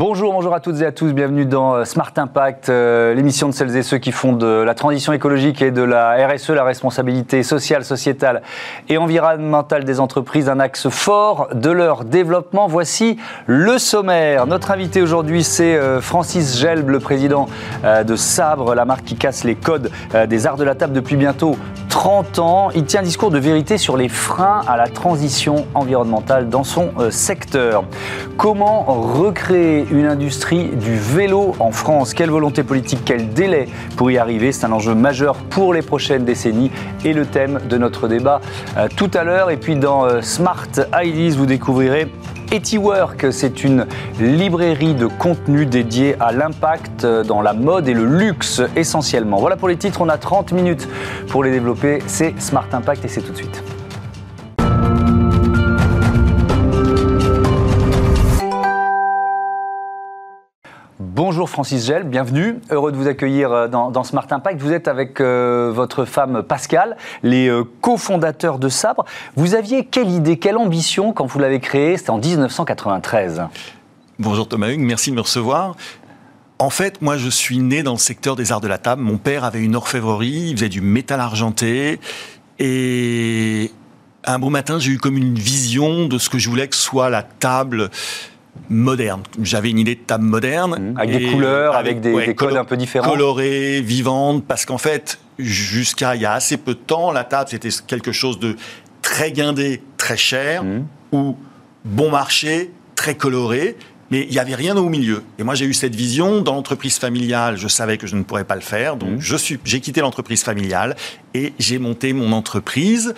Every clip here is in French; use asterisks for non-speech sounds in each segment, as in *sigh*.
Bonjour, bonjour à toutes et à tous, bienvenue dans euh, Smart Impact, euh, l'émission de celles et ceux qui font de la transition écologique et de la RSE, la responsabilité sociale, sociétale et environnementale des entreprises, un axe fort de leur développement. Voici le sommaire. Notre invité aujourd'hui, c'est euh, Francis Gelb, le président de Sabre, la marque qui casse les codes des arts de la table depuis bientôt 30 ans. Il tient un discours de vérité sur les freins à la transition environnementale dans son secteur. Comment recréer une industrie du vélo en France? Quelle volonté politique, quel délai pour y arriver? C'est un enjeu majeur pour les prochaines décennies et le thème de notre débat euh, tout à l'heure. Et puis dans euh, Smart Ideas, vous découvrirez Etiwork, c'est une librairie de contenu dédiée à l'impact dans la mode et le luxe essentiellement. Voilà pour les titres, on a 30 minutes pour les développer. C'est Smart Impact et c'est tout de suite. Bonjour Francis Gel, bienvenue. Heureux de vous accueillir euh, dans, Smart Impact. Vous êtes avec euh, votre femme Pascal, les euh, cofondateurs de Sabre. Vous aviez quelle idée, quelle ambition quand vous l'avez créé C'était en 1993. Bonjour Thomas Hugues, merci de me recevoir. En fait, moi, je suis né dans le secteur des arts de la table. Mon père avait une orfèvrerie, il faisait du métal argenté. Et un beau matin, j'ai eu comme une vision de ce que je voulais que soit la table moderne. J'avais une idée de table moderne. Mmh. Avec des couleurs, avec, des, codes un peu différents. Colorée, vivante, parce qu'en fait, jusqu'à il y a assez peu de temps, la table, c'était quelque chose de très guindé, très cher, mmh. ou bon marché, très coloré, mais il n'y avait rien au milieu. Et moi, j'ai eu cette vision. Dans l'entreprise familiale, je savais que je ne pourrais pas le faire. Donc, mmh. je suis, j'ai quitté l'entreprise familiale et j'ai monté mon entreprise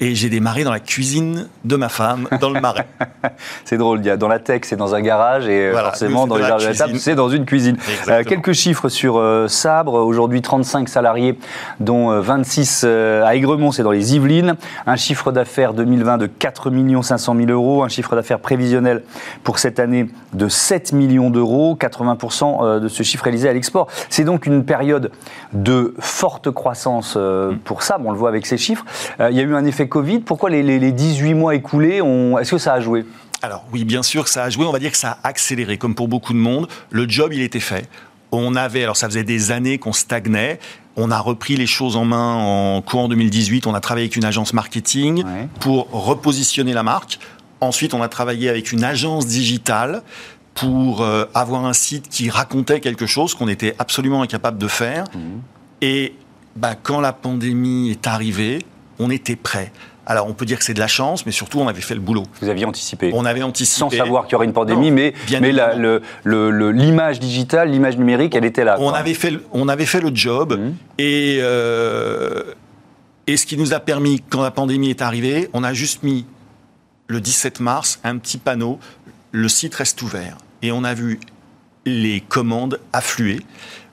et j'ai démarré dans la cuisine de ma femme, dans le marais. *laughs* c'est drôle, il y a dans la tech, c'est dans un garage et euh, forcément dans les jardins de table, c'est dans une cuisine. Euh, quelques chiffres sur euh, Sabre, aujourd'hui 35 salariés, dont 26 à Aigremont, c'est dans les Yvelines. Un chiffre d'affaires 2020 de 4 500 000 euros, un chiffre d'affaires prévisionnel pour cette année de 7 millions d'euros, 80% de ce chiffre réalisé à l'export. C'est donc une période de forte croissance pour Sabre, on le voit avec ces chiffres. Il y a eu un effet Covid. Pourquoi les, 18 mois écoulés, est-ce que ça a joué? Alors oui, bien sûr que ça a joué. On va dire que ça a accéléré, comme pour beaucoup de monde. Le job, il était fait. On avait, alors ça faisait des années qu'on stagnait. On a repris les choses en main en courant 2018. On a travaillé avec une agence marketing pour repositionner la marque. Ensuite, on a travaillé avec une agence digitale pour euh, avoir un site qui racontait quelque chose qu'on était absolument incapable de faire. Mmh. Et bah, quand la pandémie est arrivée, on était prêt. Alors, on peut dire que c'est de la chance, mais surtout, on avait fait le boulot. Vous aviez anticipé. On avait anticipé. Sans savoir qu'il y aurait une pandémie, mais, mais l'image digitale, l'image numérique, elle était là. On avait, fait le, on avait fait le job. Mmh. Et, euh, et ce qui nous a permis, quand la pandémie est arrivée, on a juste mis le 17 mars un petit panneau le site reste ouvert. Et on a vu les commandes affluer,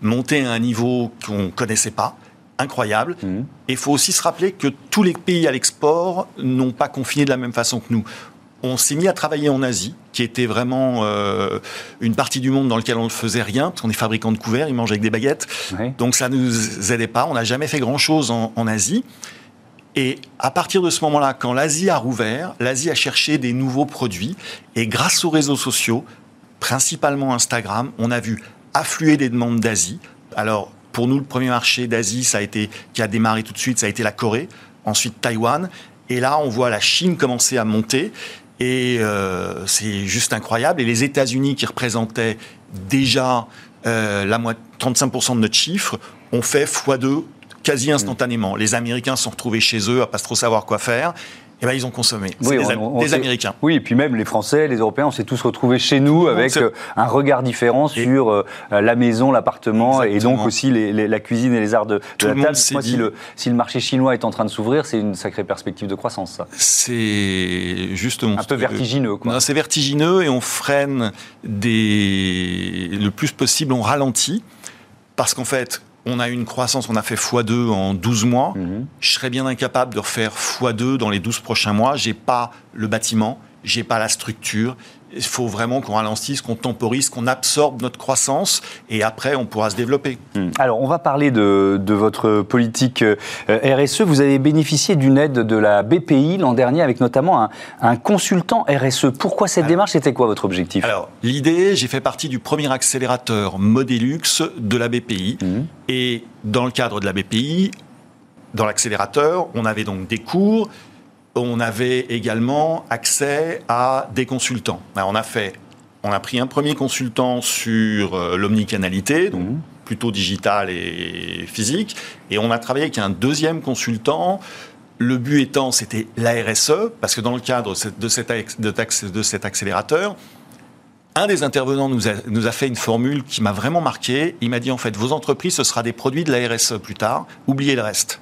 monter à un niveau qu'on ne connaissait pas incroyable. Mmh. Et il faut aussi se rappeler que tous les pays à l'export n'ont pas confiné de la même façon que nous. On s'est mis à travailler en Asie, qui était vraiment euh, une partie du monde dans laquelle on ne faisait rien, parce qu'on est fabricant de couverts, ils mangent avec des baguettes. Donc ça ne nous aidait pas. On n'a jamais fait grand-chose en, en Asie. Et à partir de ce moment-là, quand l'Asie a rouvert, l'Asie a cherché des nouveaux produits. Et grâce aux réseaux sociaux, principalement Instagram, on a vu affluer des demandes d'Asie. Alors, pour nous, le premier marché d'Asie, ça a été qui a démarré tout de suite, ça a été la Corée, ensuite Taïwan, et là, on voit la Chine commencer à monter. Et euh, c'est juste incroyable. Et les États-Unis, qui représentaient déjà euh, la 35% de notre chiffre, ont fait x2 quasi instantanément. Les Américains sont retrouvés chez eux à pas trop savoir quoi faire. Eh ben, ils ont consommé. Oui, des, Américains. Oui, et puis même les Français, les Européens, on s'est tous retrouvés chez nous avec euh, un regard différent sur euh, la maison, l'appartement et donc aussi la cuisine et les arts de, la table. Moi, si, le, si le marché chinois est en train de s'ouvrir, c'est une sacrée perspective de croissance. C'est justement... Un peu vertigineux. C'est vertigineux et on freine des... le plus possible, on ralentit parce qu'en fait, on a une croissance, on a fait x2 en 12 mois. Mhm. Je serais bien incapable de refaire x2 dans les 12 prochains mois. J'ai pas le bâtiment, j'ai pas la structure. Il faut vraiment qu'on ralentisse, qu'on temporise, qu'on absorbe notre croissance et après on pourra se développer. Hmm. Alors on va parler de, votre politique euh, RSE. Vous avez bénéficié d'une aide de la BPI l'an dernier avec notamment un, consultant RSE. Pourquoi cette démarche? C'était quoi votre objectif? Alors l'idée, j'ai fait partie du premier accélérateur Modelux de la BPI hmm. et dans le cadre de la BPI, dans l'accélérateur, on avait donc des cours, on avait également accès à des consultants. on a fait, on a pris un premier consultant sur euh, l'omnicanalité, donc mmh. plutôt digital et physique, et on a travaillé avec un deuxième consultant. Le but étant, c'était la RSE, parce que dans le cadre de, cet, accélérateur, un des intervenants nous a, nous a fait une formule qui m'a vraiment marqué. Il m'a dit en fait, vos entreprises, ce sera des produits de la RSE plus tard, oubliez le reste.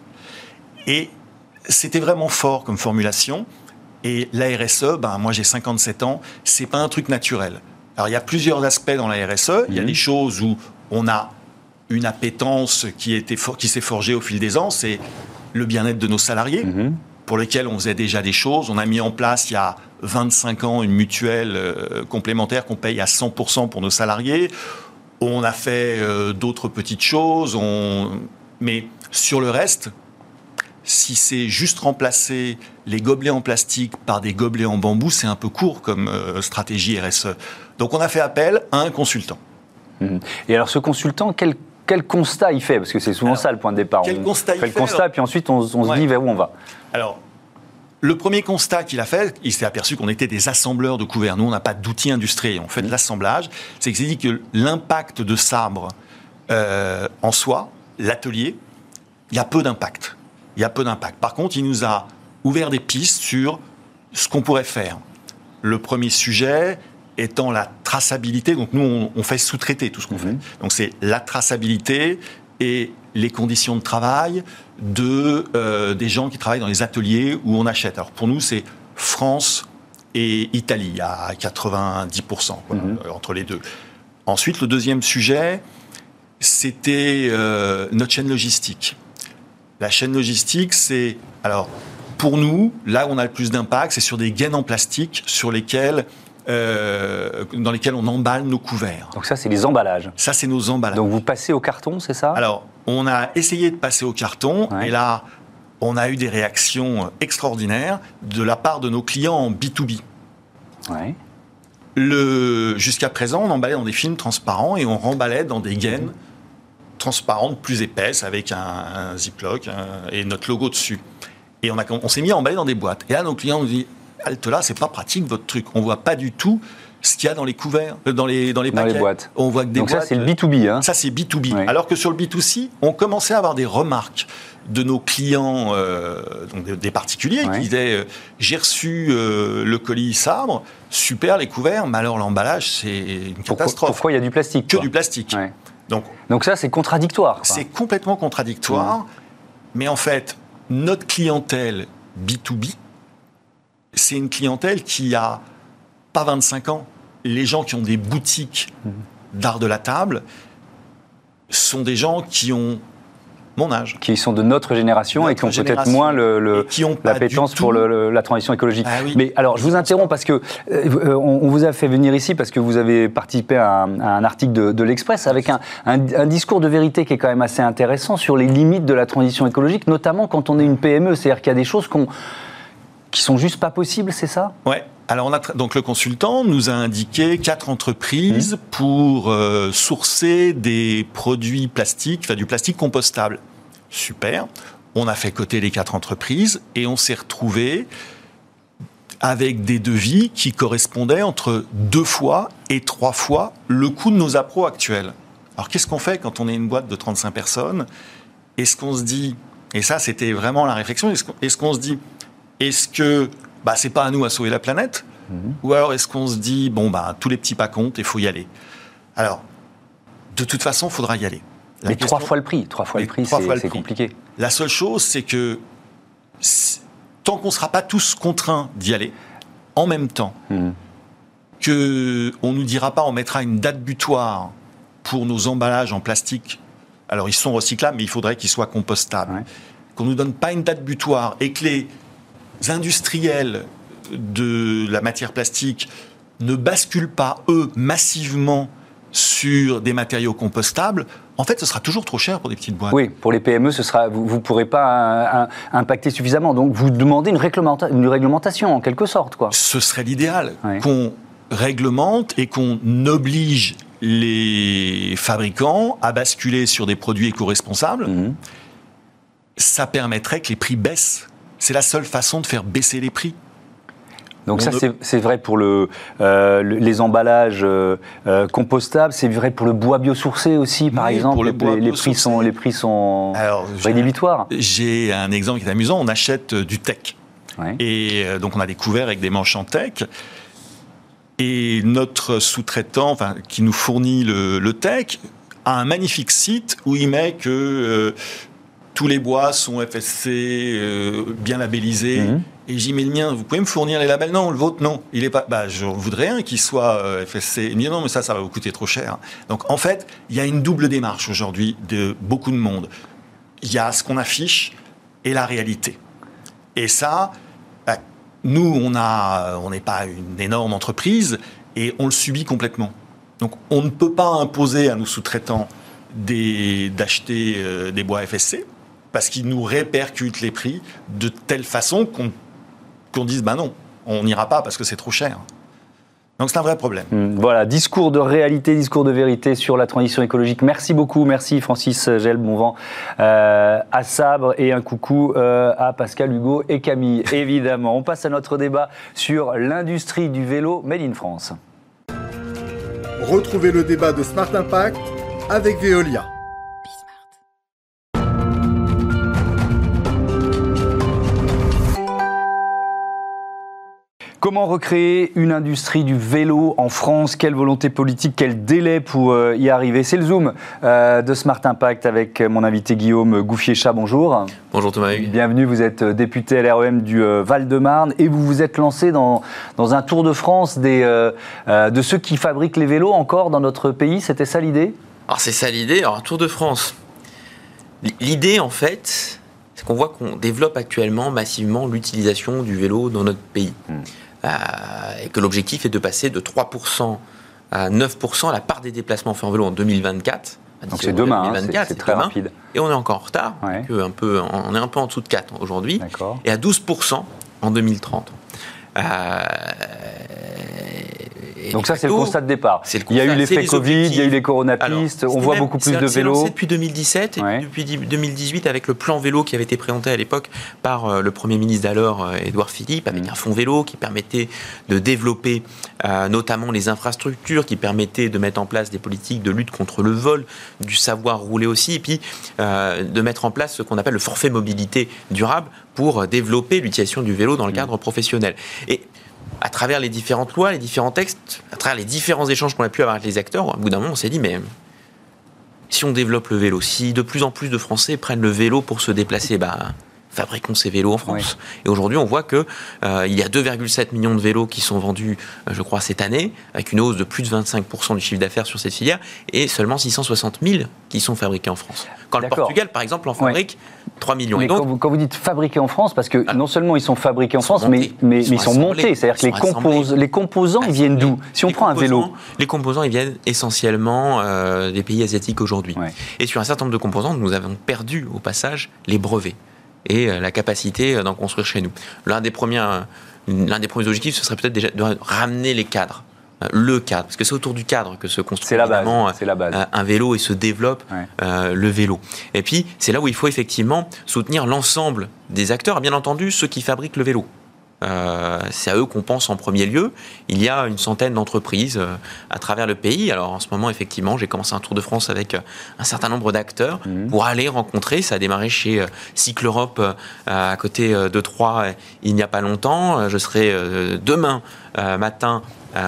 Et c'était vraiment fort comme formulation. Et la RSE, ben, moi j'ai 57 ans, c'est pas un truc naturel. Alors il y a plusieurs aspects dans la RSE. Il y a mhm. des choses où on a une appétence qui, qui s'est forgée au fil des ans, c'est le bien-être de nos salariés, mhm. pour lesquels on faisait déjà des choses. On a mis en place il y a 25 ans une mutuelle euh, complémentaire qu'on paye à 100% pour nos salariés. On a fait euh, d'autres petites choses, mais sur le reste, si c'est juste remplacer les gobelets en plastique par des gobelets en bambou, c'est un peu court comme euh, stratégie RSE. Donc on a fait appel à un consultant. Mhm. Et alors ce consultant, quel, constat il fait? Parce que c'est souvent ça le point de départ. Quel constat fait le constat, puis ensuite on, se dit vers où on va. Alors, le premier constat qu'il a fait, il s'est aperçu qu'on était des assembleurs de couverts. Nous, on n'a pas d'outils industriels, on fait de mhm. l'assemblage. C'est qu'il s'est dit que l'impact de sabre euh, en soi, l'atelier, il y a peu d'impact il y a peu d'impact. Par contre, il nous a ouvert des pistes sur ce qu'on pourrait faire. Le premier sujet étant la traçabilité. Donc nous, on, fait sous-traiter tout ce qu'on fait. Mhm. Donc c'est la traçabilité et les conditions de travail de euh, des gens qui travaillent dans les ateliers où on achète. Alors pour nous, c'est France et Italie à 90% mhm. entre les deux. Ensuite, le deuxième sujet, c'était euh, notre chaîne logistique. La chaîne logistique, c'est alors pour nous, là où on a le plus d'impact, c'est sur des gaines en plastique sur lesquelles euh, dans lesquels on emballe nos couverts. Donc ça, c'est les emballages. Ça, c'est nos emballages. Donc vous passez au carton, c'est ça? Alors, on a essayé de passer au carton, et là, on a eu des réactions extraordinaires de la part de nos clients en B2B. Ouais. Le, jusqu'à présent, on emballait dans des films transparents et on remballait dans des gaines transparente, plus épaisse, avec un, ziploc et notre logo dessus. Et on, a, on s'est mis à emballer dans des boîtes. Et là, nos clients nous disent Halte là, c'est pas pratique votre truc. On voit pas du tout ce qu'il y a dans les couverts, euh, dans les, dans les paquets. Dans les boîtes. On voit que des Donc ça, c'est le B2B. Hein. Ça, c'est B2B. Alors que sur le B2C, on commençait à avoir des remarques de nos clients, euh, donc des particuliers, qui disaient euh, J'ai reçu le colis sabre, super les couverts, mais alors l'emballage, c'est une catastrophe. Pourquoi il y a du plastique Que du plastique. Donc, ça, c'est contradictoire. C'est complètement contradictoire. Mais en fait, notre clientèle B2B, c'est une clientèle qui a pas 25 ans. Les gens qui ont des boutiques mmh. d'art de la table sont des gens qui ont mon âge. Qui sont de notre génération et qui ont peut-être moins le, l'appétence pour la transition écologique. Ah Mais alors, je vous interromps parce que euh, on, vous a fait venir ici parce que vous avez participé à un, article de, l'Express avec un, discours de vérité qui est quand même assez intéressant sur les limites de la transition écologique, notamment quand on est une PME. C'est-à-dire qu'il y a des choses qu'on qui sont juste pas possibles, c'est ça? Ouais. Alors on a donc le consultant nous a indiqué quatre entreprises mmh. pour euh, sourcer des produits plastiques, enfin du plastique compostable. Super. On a fait coter les quatre entreprises et on s'est retrouvé avec des devis qui correspondaient entre deux fois et trois fois le coût de nos appros actuels. Alors qu'est-ce qu'on fait quand on est une boîte de 35 personnes? Est-ce qu'on se dit, et ça c'était vraiment la réflexion, est-ce qu'on se dit, est-ce que bah, c'est pas à nous à sauver la planète? Mhm. Ou alors est-ce qu'on se dit, bon, bah, tous les petits pas comptent et il faut y aller? Alors, de toute façon, il faudra y aller. Mais trois fois le prix, trois fois le prix, c'est compliqué. La seule chose, c'est que tant qu'on ne sera pas tous contraints d'y aller, en même temps, mhm. que on nous dira pas, on mettra une date butoir pour nos emballages en plastique. Alors ils sont recyclables, mais il faudrait qu'ils soient compostables. Qu'on nous donne pas une date butoir et que les industriels de la matière plastique ne basculent pas, eux, massivement sur des matériaux compostables, en fait, ce sera toujours trop cher pour des petites boîtes. Oui, pour les PME, ce sera, vous ne pourrez pas impacter suffisamment. Donc, vous demandez une, une, réglementation, en quelque sorte. Quoi. Ce serait l'idéal, qu'on réglemente et qu'on oblige les fabricants à basculer sur des produits éco-responsables. Mhm. Ça permettrait que les prix baissent. C'est la seule façon de faire baisser les prix. Donc ça, c'est vrai pour le, euh, les emballages euh, euh, compostables, c'est vrai pour le bois biosourcé aussi, par exemple. les, prix sont, les prix sont rédhibitoires. J'ai un exemple qui est amusant. On achète du tech. Et donc on a des couverts avec des manches en tech. Et notre sous-traitant, enfin, qui nous fournit le, le, tech, a un magnifique site où il met que tous les bois sont FSC, euh, bien labellisés. Mhm. Et j'y mets le mien, vous pouvez me fournir les labels? Non, le vôtre, non. Il est pas. Bah, je voudrais un qui soit euh, FSC. Il me dit non, mais ça, ça va vous coûter trop cher. Donc, en fait, il y a une double démarche aujourd'hui de beaucoup de monde. Il y a ce qu'on affiche et la réalité. Et ça, bah, nous, on a, on n'est pas une énorme entreprise et on le subit complètement. Donc, on ne peut pas imposer à nos sous-traitants d'acheter euh, des bois FSC parce qu'ils nous répercutent les prix de telle façon qu'on dise bah non, on n'ira pas parce que c'est trop cher. Donc c'est un vrai problème. Hmm, voilà, discours de réalité, discours de vérité sur la transition écologique. Merci beaucoup, merci Francis Gel, bon vent euh, à Sabre et un coucou euh, à Pascal Hugo et Camille, *laughs* évidemment. On passe à notre débat sur l'industrie du vélo Made in France. Retrouvez le débat de Smart Impact avec Veolia. Comment recréer une industrie du vélo en France? Quelle volonté politique, quel délai pour euh, y arriver? C'est le Zoom euh, de Smart Impact avec mon invité Guillaume Gouffier-Chat. Bonjour. Bonjour Thomas. Bienvenue, vous êtes député à l'REM du euh, Val-de-Marne et vous vous êtes lancé dans, dans un tour de France des, de ceux qui fabriquent les vélos encore dans notre pays. C'était ça l'idée? Alors c'est ça l'idée. Alors un tour de France. L'idée en fait, c'est qu'on voit qu'on développe actuellement massivement l'utilisation du vélo dans notre pays. Hmm. Euh, et que l'objectif est de passer de 3% à 9% la part des déplacements faits en vélo en 2024. Donc c'est demain, hein, c'est très rapide. Et on est encore en retard, un peu, on est un peu en dessous de 4 aujourd'hui, et à 12% en 2030. Euh, donc ça, c'est le constat de départ. il y a eu l'effet Covid, il y a eu les coronapistes, on voit beaucoup plus de vélos. C'est depuis 2017 et depuis 2018 avec le plan vélo qui avait été présenté à l'époque par euh, le Premier ministre d'alors, euh, Édouard Philippe, avec mm. un fonds vélo qui permettait de développer notamment les infrastructures, qui permettait de mettre en place des politiques de lutte contre le vol, du savoir rouler aussi, et puis de mettre en place ce qu'on appelle le forfait mobilité durable pour développer l'utilisation du vélo dans le mm. cadre professionnel. Et à travers les différentes lois, les différents textes, à travers les différents échanges qu'on a pu avoir avec les acteurs, au bout d'un moment, on s'est dit, mais si on développe le vélo, si de plus en plus de Français prennent le vélo pour se déplacer, bah, fabriquons ces vélos en France. Et aujourd'hui, on voit que euh, il y a 2,7 millions de vélos qui sont vendus, euh, je crois, cette année, avec une hausse de plus de 25% du chiffre d'affaires sur cette filière, et seulement 660 000 qui sont fabriqués en France. Quand le Portugal, par exemple, en fabrique 3 millions. Mais donc, quand, vous, dites fabriqués en France, parce que non seulement ils sont fabriqués en France, mais, mais, ils sont, montés. C'est-à-dire que les, compos les composants, ils viennent d'où? Si on prend un vélo. Les composants, ils viennent essentiellement euh, des pays asiatiques aujourd'hui. Et sur un certain nombre de composants, nous avons perdu au passage les brevets et euh, la capacité euh, d'en construire chez nous. L'un des premiers, l'un des premiers objectifs, ce serait peut-être déjà de ramener les cadres le cadre, parce que c'est autour du cadre que se construit la la base. un vélo et se développe le vélo. Et puis, c'est là où il faut effectivement soutenir l'ensemble des acteurs, bien entendu ceux qui fabriquent le vélo. Euh, c'est à eux qu'on pense en premier lieu. Il y a une centaine d'entreprises euh, à travers le pays. Alors en ce moment, effectivement, j'ai commencé un tour de France avec euh, un certain nombre d'acteurs mhm. pour aller rencontrer. Ça a démarré chez Cycle Europe à côté de Troyes il n'y a pas longtemps. Je serai demain matin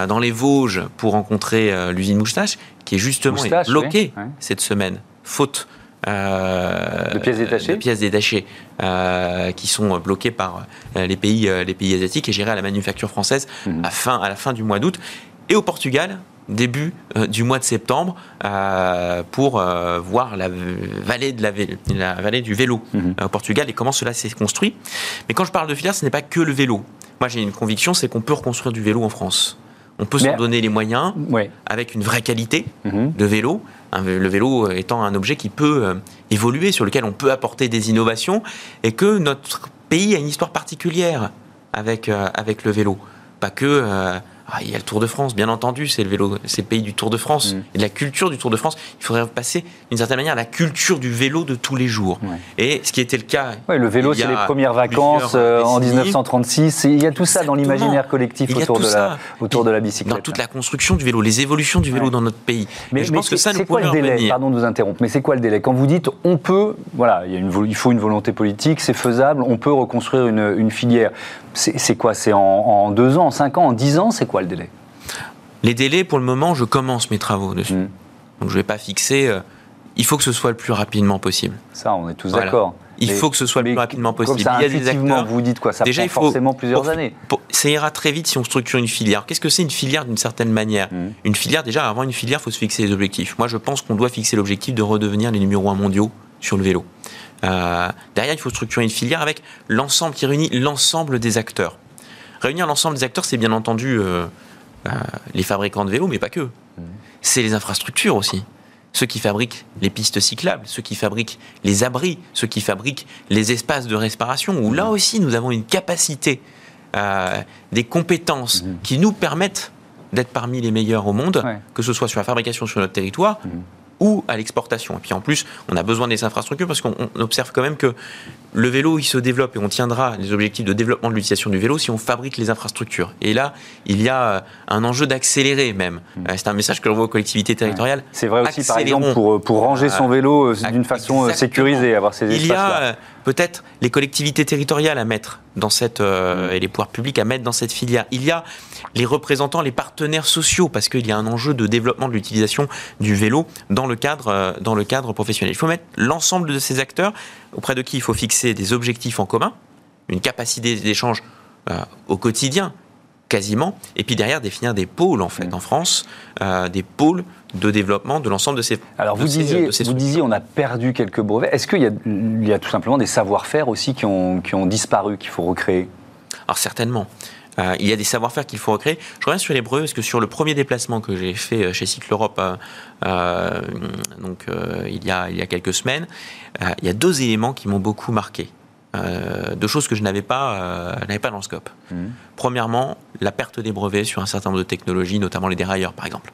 dans les Vosges pour rencontrer l'usine Moustache qui est justement bloquée cette semaine, faute de pièces détachées, pièces détachées euh, qui sont bloquées par euh, les pays, les pays asiatiques et gérées à la manufacture française mhm. à, fin, à la fin du mois d'août. Et au Portugal, début du mois de septembre pour voir la vallée, de la, la vallée du vélo mhm. au Portugal et comment cela s'est construit. Mais quand je parle de filière, ce n'est pas que le vélo. moi j'ai une conviction, c'est qu'on peut reconstruire du vélo en France. On peut s'en donner les moyens avec une vraie qualité mhm. de vélo. le vélo étant un objet qui peut euh, évoluer, sur lequel on peut apporter des innovations, et que notre pays a une histoire particulière avec, euh, avec le vélo. Pas que euh, ah, il y a le Tour de France, bien entendu, c'est le vélo, c'est le pays du Tour de France, mm. et de la culture du Tour de France. Il faudrait passer, d'une certaine manière, à la culture du vélo de tous les jours. Et ce qui était le cas. le vélo, c'est les premières vacances euh, en 1936. Il y a tout ça dans l'imaginaire collectif autour, de la, autour de la bicyclette. Dans toute la construction du vélo, les évolutions du vélo dans notre pays. Mais, je pense que ça nous quoi le délai? Pardon de vous interrompre, mais c'est quoi le délai? Quand vous dites on peut, voilà, il, y a une, il faut une volonté politique, c'est faisable, on peut reconstruire une, une filière. C'est quoi? C'est en, deux ans, en cinq ans, en dix ans C'est quoi le délai Les délais, pour le moment, je commence mes travaux dessus. Hmm. Donc je ne vais pas fixer. Euh, il faut que ce soit le plus rapidement possible. Ça, on est tous d'accord. Il faut que ce soit le plus rapidement possible. il y a des acteurs. Vous dites quoi Ça Déjà, prend il faut, forcément plusieurs années. ça ira très vite si on structure une filière. Qu'est-ce que c'est une filière d'une certaine manière? Hmm. Une filière, déjà, avant une filière, il faut se fixer des objectifs. Moi, je pense qu'on doit fixer l'objectif de redevenir les numéros 1 mondiaux sur le vélo. Euh, derrière, il faut structurer une filière avec l'ensemble qui réunit l'ensemble des acteurs. Réunir l'ensemble des acteurs, c'est bien entendu euh, euh, les fabricants de vélos, mais pas que. Mmh. C'est les infrastructures aussi. Ceux qui fabriquent les pistes cyclables, ceux qui fabriquent les abris, ceux qui fabriquent les espaces de respiration, où là mmh. aussi nous avons une capacité, des compétences mmh. qui nous permettent d'être parmi les meilleurs au monde, que ce soit sur la fabrication sur notre territoire ou à l'exportation. Et puis en plus, on a besoin des infrastructures parce qu'on observe quand même que le vélo, il se développe et on tiendra les objectifs de développement de l'utilisation du vélo si on fabrique les infrastructures. Et là, il y a euh, un enjeu d'accélérer même. Hmm. Euh, c'est un message que l'on voit aux collectivités territoriales. C'est vrai aussi, par exemple, pour, pour ranger son vélo euh, d'une façon sécurisée, avoir ces espaces-là. Il y a peut-être les collectivités territoriales à mettre dans cette, hmm. et les pouvoirs publics à mettre dans cette filière. Il y a les représentants, les partenaires sociaux, parce qu'il y a un enjeu de développement de l'utilisation du vélo dans le cadre, dans le cadre professionnel. Il faut mettre l'ensemble de ces acteurs auprès de qui il faut fixer des objectifs en commun, une capacité d'échange euh, au quotidien, quasiment, et puis derrière définir des pôles en fait mm. en France, euh, des pôles de développement de l'ensemble de ces. Alors vous, disiez, vous disiez, on a perdu quelques brevets. Est-ce qu'il y, y, a tout simplement des savoir-faire aussi qui ont, qui ont disparu, qu'il faut recréer? Alors certainement. Euh, il y a des savoir-faire qu'il faut recréer. Je reviens sur les brevets parce que sur le premier déplacement que j'ai fait chez Cycle Europe, donc il y a il y a quelques semaines, euh, il y a deux éléments qui m'ont beaucoup marqué. Euh, deux choses que je n'avais pas, euh, pas dans le scope. Mmh. Premièrement, la perte des brevets sur un certain nombre de technologies, notamment les dérailleurs, par exemple.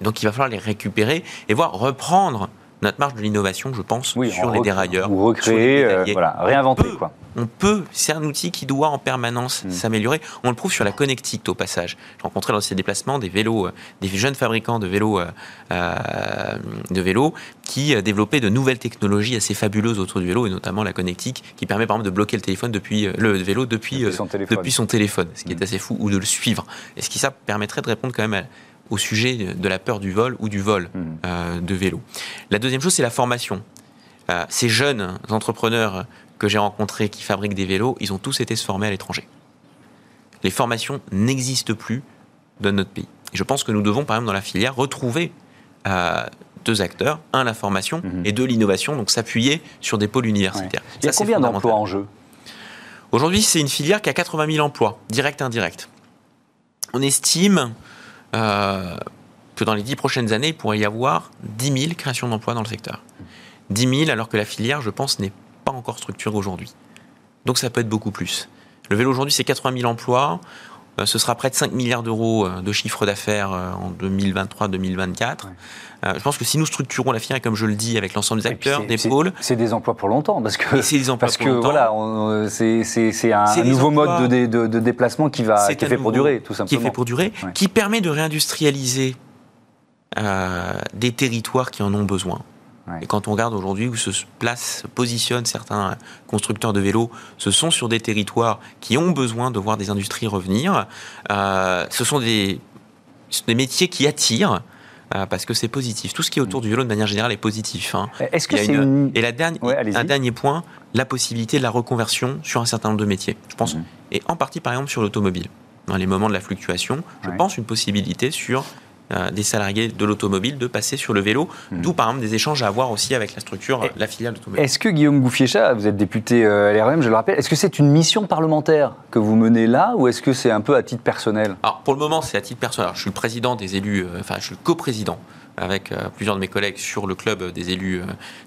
donc, il va falloir les récupérer et voir reprendre notre marge de l'innovation, je pense, sur les dérailleurs. Ou recréer, voilà, réinventer. quoi on peut, c'est un outil qui doit en permanence mm. s'améliorer. On le prouve sur la connectique au passage. J'ai rencontré dans ces déplacements des vélos, euh, des jeunes fabricants de vélos, euh, euh, de vélos qui développaient de nouvelles technologies assez fabuleuses autour du vélo et notamment la connectique qui permet par exemple de bloquer le téléphone depuis le vélo depuis, depuis, son, téléphone. ce qui est mm. assez fou, ou de le suivre. Et ce qui ça permettrait de répondre quand même au sujet de la peur du vol ou du vol mm. de vélo. La deuxième chose, c'est la formation. ces jeunes entrepreneurs que j'ai rencontrés qui fabriquent des vélos, ils ont tous été se former à l'étranger. Les formations n'existent plus dans notre pays. Et je pense que nous devons, par exemple, dans la filière, retrouver euh, deux acteurs, un la formation mhm. et deux l'innovation, donc s'appuyer sur des pôles universitaires. Il y a combien d'emplois en jeu? Aujourd'hui, c'est une filière qui a 80 000 emplois, directs et indirects. On estime euh, que dans les dix prochaines années, il pourrait y avoir 10 000 créations d'emplois dans le secteur. 10 000 alors que la filière, je pense, n'est pas encore structuré aujourd'hui. Donc ça peut être beaucoup plus. Le vélo aujourd'hui, c'est 80 000 emplois. Euh, ce sera près de 5 milliards d'euros euh, de chiffre d'affaires euh, en 2023-2024. Je pense que si nous structurons la filière, comme je le dis, avec l'ensemble des acteurs, des pôles. C'est des emplois pour longtemps, parce que. C'est des emplois parce que voilà, c'est un, nouveau mode de, de, déplacement qui va qui est fait pour durer, tout simplement. Qui est fait pour durer, qui permet de réindustrialiser des territoires qui en ont besoin. Et quand on regarde aujourd'hui où se placent, se positionnent certains constructeurs de vélos, ce sont sur des territoires qui ont besoin de voir des industries revenir. Euh, ce sont des, des métiers qui attirent. Euh, parce que c'est positif. Tout ce qui est autour du vélo de manière générale est positif. Hein. Est-ce que c'est une... Et la dernière, un dernier point, la possibilité de la reconversion sur un certain nombre de métiers. Je pense, mmh. et en partie par exemple sur l'automobile. Dans les moments de la fluctuation, je pense une possibilité sur euh, des salariés de l'automobile de passer sur le vélo, Hmm. d'où par exemple des échanges à avoir aussi avec la structure, Et- la filiale d'automobile. Est-ce que Guillaume Gouffiéchat, vous êtes député euh, LREM, je le rappelle, est-ce que c'est une mission parlementaire que vous menez là ou est-ce que c'est un peu à titre personnel? Alors pour le moment, c'est à titre personnel. Alors, je suis le président des élus, euh, enfin je suis le coprésident avec euh, plusieurs de mes collègues sur le club des élus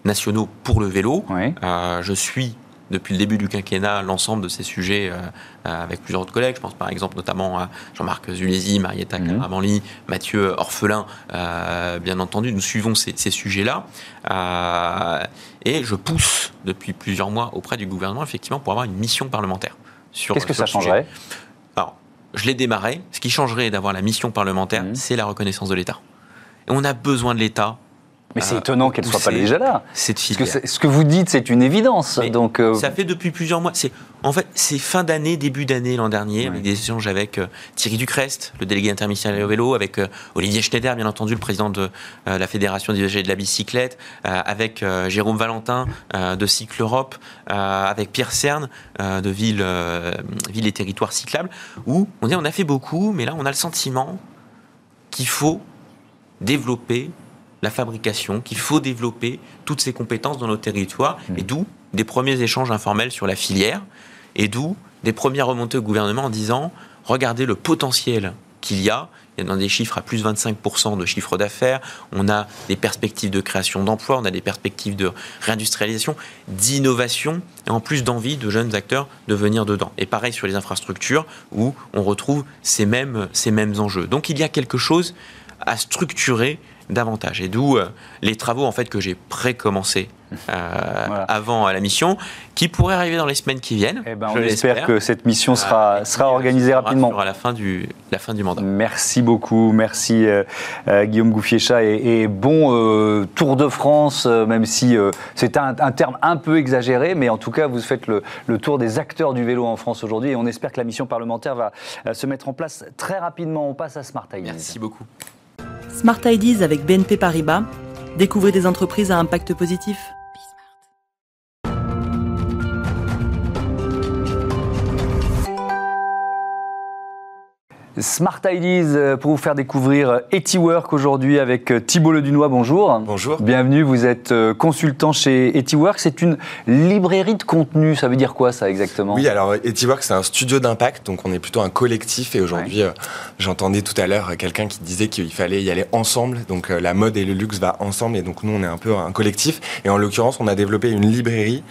nationaux pour le vélo. Oui. Je suis depuis le début du quinquennat l'ensemble de ces sujets euh, euh, avec plusieurs autres collègues. Je pense par exemple notamment à Jean-Marc Zulési, Marietta Mhm. Caramanli, Mathieu Orphelin. euh, bien entendu, nous suivons ces, ces sujets-là. Et je pousse depuis plusieurs mois auprès du gouvernement effectivement pour avoir une mission parlementaire. Qu'est-ce que ça changerait? Alors, je l'ai démarré. Ce qui changerait d'avoir la mission parlementaire, Mhm. c'est la reconnaissance de l'État. On a besoin de l'État. Mais c'est euh, étonnant qu'elle ne soit pas déjà là. Cette Parce que filière. c'est- ce que vous dites, c'est une évidence. Mais Donc, euh, Ça fait depuis plusieurs mois. C'est en fait c'est fin d'année, début d'année l'an dernier, Ouais. avec des échanges avec euh, Thierry Ducrest, le délégué interministériel au vélo, avec euh, Olivier Schneider, bien entendu, le président de la fédération des usagers de la bicyclette, avec Jérôme Valentin de Cycle Europe, avec Pierre Cerne euh, de Ville, Ville et Territoires Cyclables, où on dit on a fait beaucoup, mais là on a le sentiment qu'il faut développer la fabrication, qu'il faut développer toutes ces compétences dans nos territoires, et d'où des premiers échanges informels sur la filière, et d'où des premières remontées au gouvernement en disant, regardez le potentiel qu'il y a, il y a dans des chiffres à plus 25% de chiffre d'affaires, on a des perspectives de création d'emplois, on a des perspectives de réindustrialisation, d'innovation, et en plus d'envie de jeunes acteurs de venir dedans. Et pareil sur les infrastructures, où on retrouve ces mêmes, ces mêmes enjeux. Donc il y a quelque chose à structurer davantage. Et d'où euh, les travaux en fait que j'ai pré-commencé euh, *laughs* Voilà. avant la mission, qui pourraient arriver dans les semaines qui viennent. eh ben, on espère que cette mission sera, Euh, sera organisée se fera rapidement. à la fin du, la fin du mandat. Merci beaucoup, merci euh, euh, Guillaume Gouffiéchat et, et bon Tour de France, même si c'est un, un terme un peu exagéré, mais en tout cas vous faites le, le tour des acteurs du vélo en France aujourd'hui et on espère que la mission parlementaire va se mettre en place très rapidement. On passe à Smart Ideas. Merci beaucoup. Smart Ideas avec BNP Paribas. Découvrez des entreprises à impact positif. Smart Ideas euh, pour vous faire découvrir euh, EtiWork aujourd'hui avec euh, Thibault Ledunois. Bonjour. Bonjour. Bienvenue, vous êtes consultant chez EtiWork. C'est une librairie de contenu. Ça veut dire quoi ça exactement? Oui, alors Etiwork, c'est un studio d'impact, donc on est plutôt un collectif. Et aujourd'hui, j'entendais tout à l'heure quelqu'un qui disait qu'il fallait y aller ensemble. Donc la mode et le luxe va ensemble, et donc nous, on est un peu un collectif. Et en l'occurrence, on a développé une librairie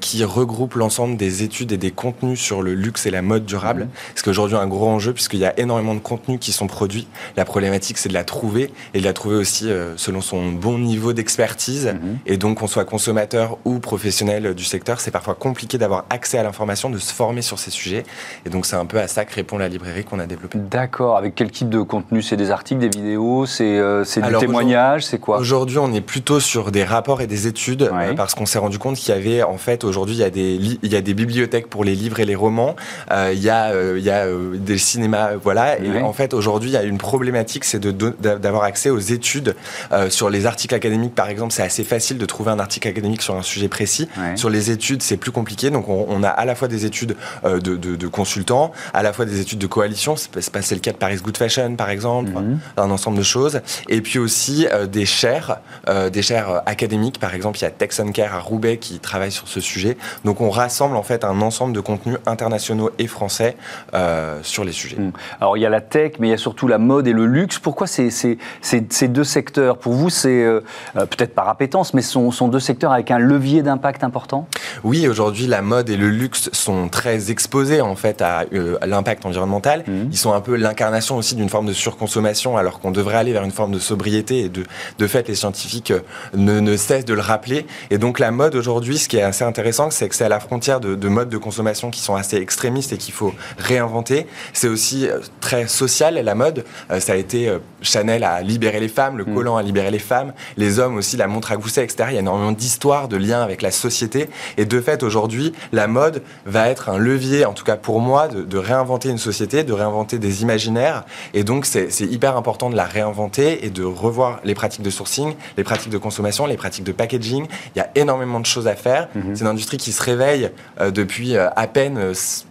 qui regroupe l'ensemble des études et des contenus sur le luxe et la mode durable. Parce qu'aujourd'hui, un gros enjeu, puisqu'il y a énormément de contenus qui sont produits. La problématique, c'est de la trouver et de la trouver aussi euh, selon son bon niveau d'expertise. Mhm. Et donc, qu'on soit consommateur ou professionnel du secteur, c'est parfois compliqué d'avoir accès à l'information, de se former sur ces sujets. Et donc, c'est un peu à ça que répond la librairie qu'on a développée. D'accord. Avec quel type de contenu? C'est des articles, des vidéos? C'est euh, c'est du Alors, témoignage? C'est quoi? Aujourd'hui, on est plutôt sur des rapports et des études Ouais. euh, parce qu'on s'est rendu compte qu'il y avait, en fait, aujourd'hui, il y a des il y a des bibliothèques pour les livres et les romans. Euh, il y a, euh, il y a euh, des cinémas, euh, Et Ouais. en fait, aujourd'hui, il y a une problématique, c'est d'avoir accès aux études euh, sur les articles académiques. Par exemple, c'est assez facile de trouver un article académique sur un sujet précis. Ouais. Sur les études, c'est plus compliqué. Donc, on, on a à la fois des études euh, de, de- de consultants, à la fois des études de coalition. C'est le cas de Paris Good Fashion, par exemple, Mhm. un ensemble de choses. Et puis aussi euh, des chaires, des chaires académiques. Par exemple, il y a Texan Care à Roubaix qui travaille sur ce sujet. Donc, on rassemble en fait un ensemble de contenus internationaux et français sur les sujets. Mm. Alors il y a la tech, mais il y a surtout la mode et le luxe. Pourquoi ces, ces- ces- ces deux secteurs? Pour vous, c'est euh, euh, peut-être par appétence, mais sont, sont deux secteurs avec un levier d'impact important? Oui, aujourd'hui, la mode et le luxe sont très exposés en fait à, euh, à l'impact environnemental. Mhm. Ils sont un peu l'incarnation aussi d'une forme de surconsommation, alors qu'on devrait aller vers une forme de sobriété. Et de, de fait, les scientifiques ne, ne cessent de le rappeler. Et donc, la mode aujourd'hui, ce qui est assez intéressant, c'est que c'est à la frontière de, de modes de consommation qui sont assez extrémistes et qu'il faut réinventer. C'est aussi très social la mode. Euh, ça a été euh, Chanel a libéré les femmes, le Mhm. collant a libéré les femmes, les hommes aussi, la montre à gousset, etc. Il y a énormément d'histoires, de liens avec la société. Et de fait, aujourd'hui, la mode va être un levier, en tout cas pour moi, de, de réinventer une société, de réinventer des imaginaires. Et donc, c'est hyper important de la réinventer et de revoir les pratiques de sourcing, les pratiques de consommation, les pratiques de packaging. Il y a énormément de choses à faire. Mhm. C'est une industrie qui se réveille euh, depuis à peine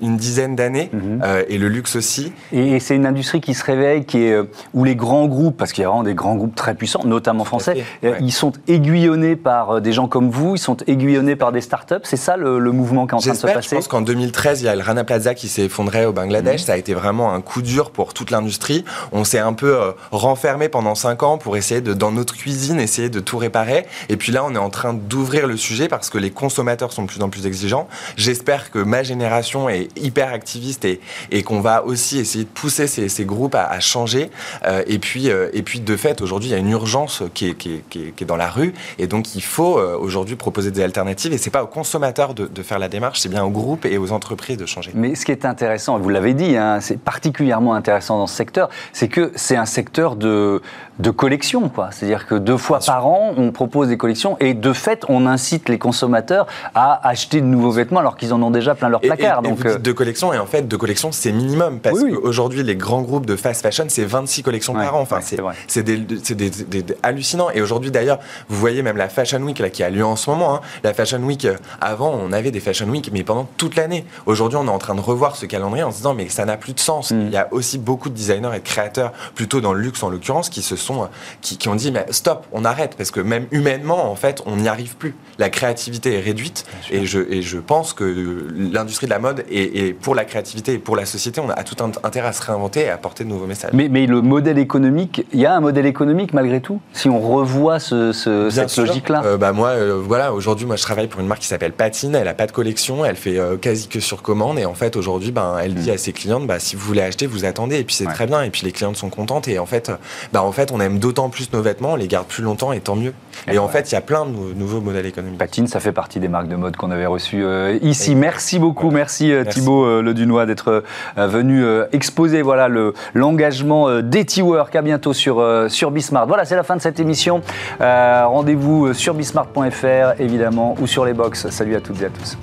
une dizaine d'années, Mhm. euh, et le luxe aussi. Et, et c'est une industrie qui se réveille, qui est, euh, où les grands groupes, parce qu'il y a vraiment des grands groupes très puissants, notamment français, ouais. ils sont aiguillonnés par des gens comme vous, ils sont aiguillonnés par des startups. C'est ça le, le mouvement qui est en train de se J'espère, passer je pense qu'en 2013, il y a le Rana Plaza qui s'est effondré au Bangladesh. Mhm. Ça a été vraiment un coup dur pour toute l'industrie. On s'est un peu euh, renfermé pendant cinq ans pour essayer de, dans notre cuisine, essayer de tout réparer. Et puis là, on est en train d'ouvrir le sujet parce que les consommateurs sont de plus en plus exigeants. J'espère que ma génération est hyper activiste et, et qu'on va aussi essayer de pousser ces, ces groupes à, à changer. Euh, et puis, euh, et puis de fait, aujourd'hui, il y a une urgence qui est, qui est, qui est, qui est dans la rue. Et donc, il faut euh, aujourd'hui proposer des alternatives. Et c'est pas aux consommateurs de, de faire la démarche, c'est bien aux groupes et aux entreprises de changer. Mais ce qui est intéressant, vous l'avez dit, hein, c'est particulièrement intéressant dans ce secteur, c'est que c'est un secteur de, de collection. quoi. C'est-à-dire que deux fois par an, on propose des collections et de fait, on incite les consommateurs à acheter de nouveaux vêtements alors qu'ils en ont déjà plein leur placard. Et, et donc, vous dites de collection, et en fait, de collection, c'est minimum. Parce Oui, oui. qu'aujourd'hui, les grands groupes de fast fashion, c'est 26 collections Ouais, par an. Enfin, ouais, c'est des, des, des- des hallucinants. Et aujourd'hui, d'ailleurs, vous voyez même la Fashion Week là, qui a lieu en ce moment. hein. La Fashion Week, euh, avant, on avait des Fashion Week, mais pendant toute l'année. Aujourd'hui, on est en train de revoir ce calendrier en se disant, mais ça n'a plus de sens. Mm. Il y a aussi beaucoup de designers et de créateurs, plutôt dans le luxe en l'occurrence, qui se sont, euh, qui, qui ont dit, mais stop, on arrête. Parce que même humainement, en fait, on n'y arrive plus. La créativité est réduite. Et je, et je pense que l'industrie de la mode et, et pour la créativité et pour la société, on a tout un- intérêt à se réinventer et apporter de nouveaux messages. mais, mais le modèle économique, il y a un modèle économique malgré tout Si on revoit ce- ce- Bien cette logique-là Euh, bah moi, euh, voilà, aujourd'hui, moi, je travaille pour une marque qui s'appelle Patine. Elle a pas de collection, elle fait euh, quasi que sur commande. Et en fait, aujourd'hui, ben, elle dit à ses clientes, bah, si vous voulez acheter, vous attendez. Et puis c'est. Ouais. très bien. Et puis les clientes sont contentes. Et en fait, bah, en fait, on aime d'autant plus nos vêtements, on les garde plus longtemps et tant mieux. Et, Et en ouais. fait, il y a plein de nou- nouveaux modèles économiques. Patine, ça fait partie des marques de mode qu'on avait reçues euh, ici. Merci beaucoup, Voilà. merci, Merci. Thibaut euh, Le Dunois d'être venu euh, exposer voilà le l'engagement euh, d'Etiwork. À bientôt sur euh, sur Bismart. Voilà, c'est la fin de cette émission. Euh, Rendez-vous sur bismart.fr évidemment ou sur les box. Salut à toutes et à tous.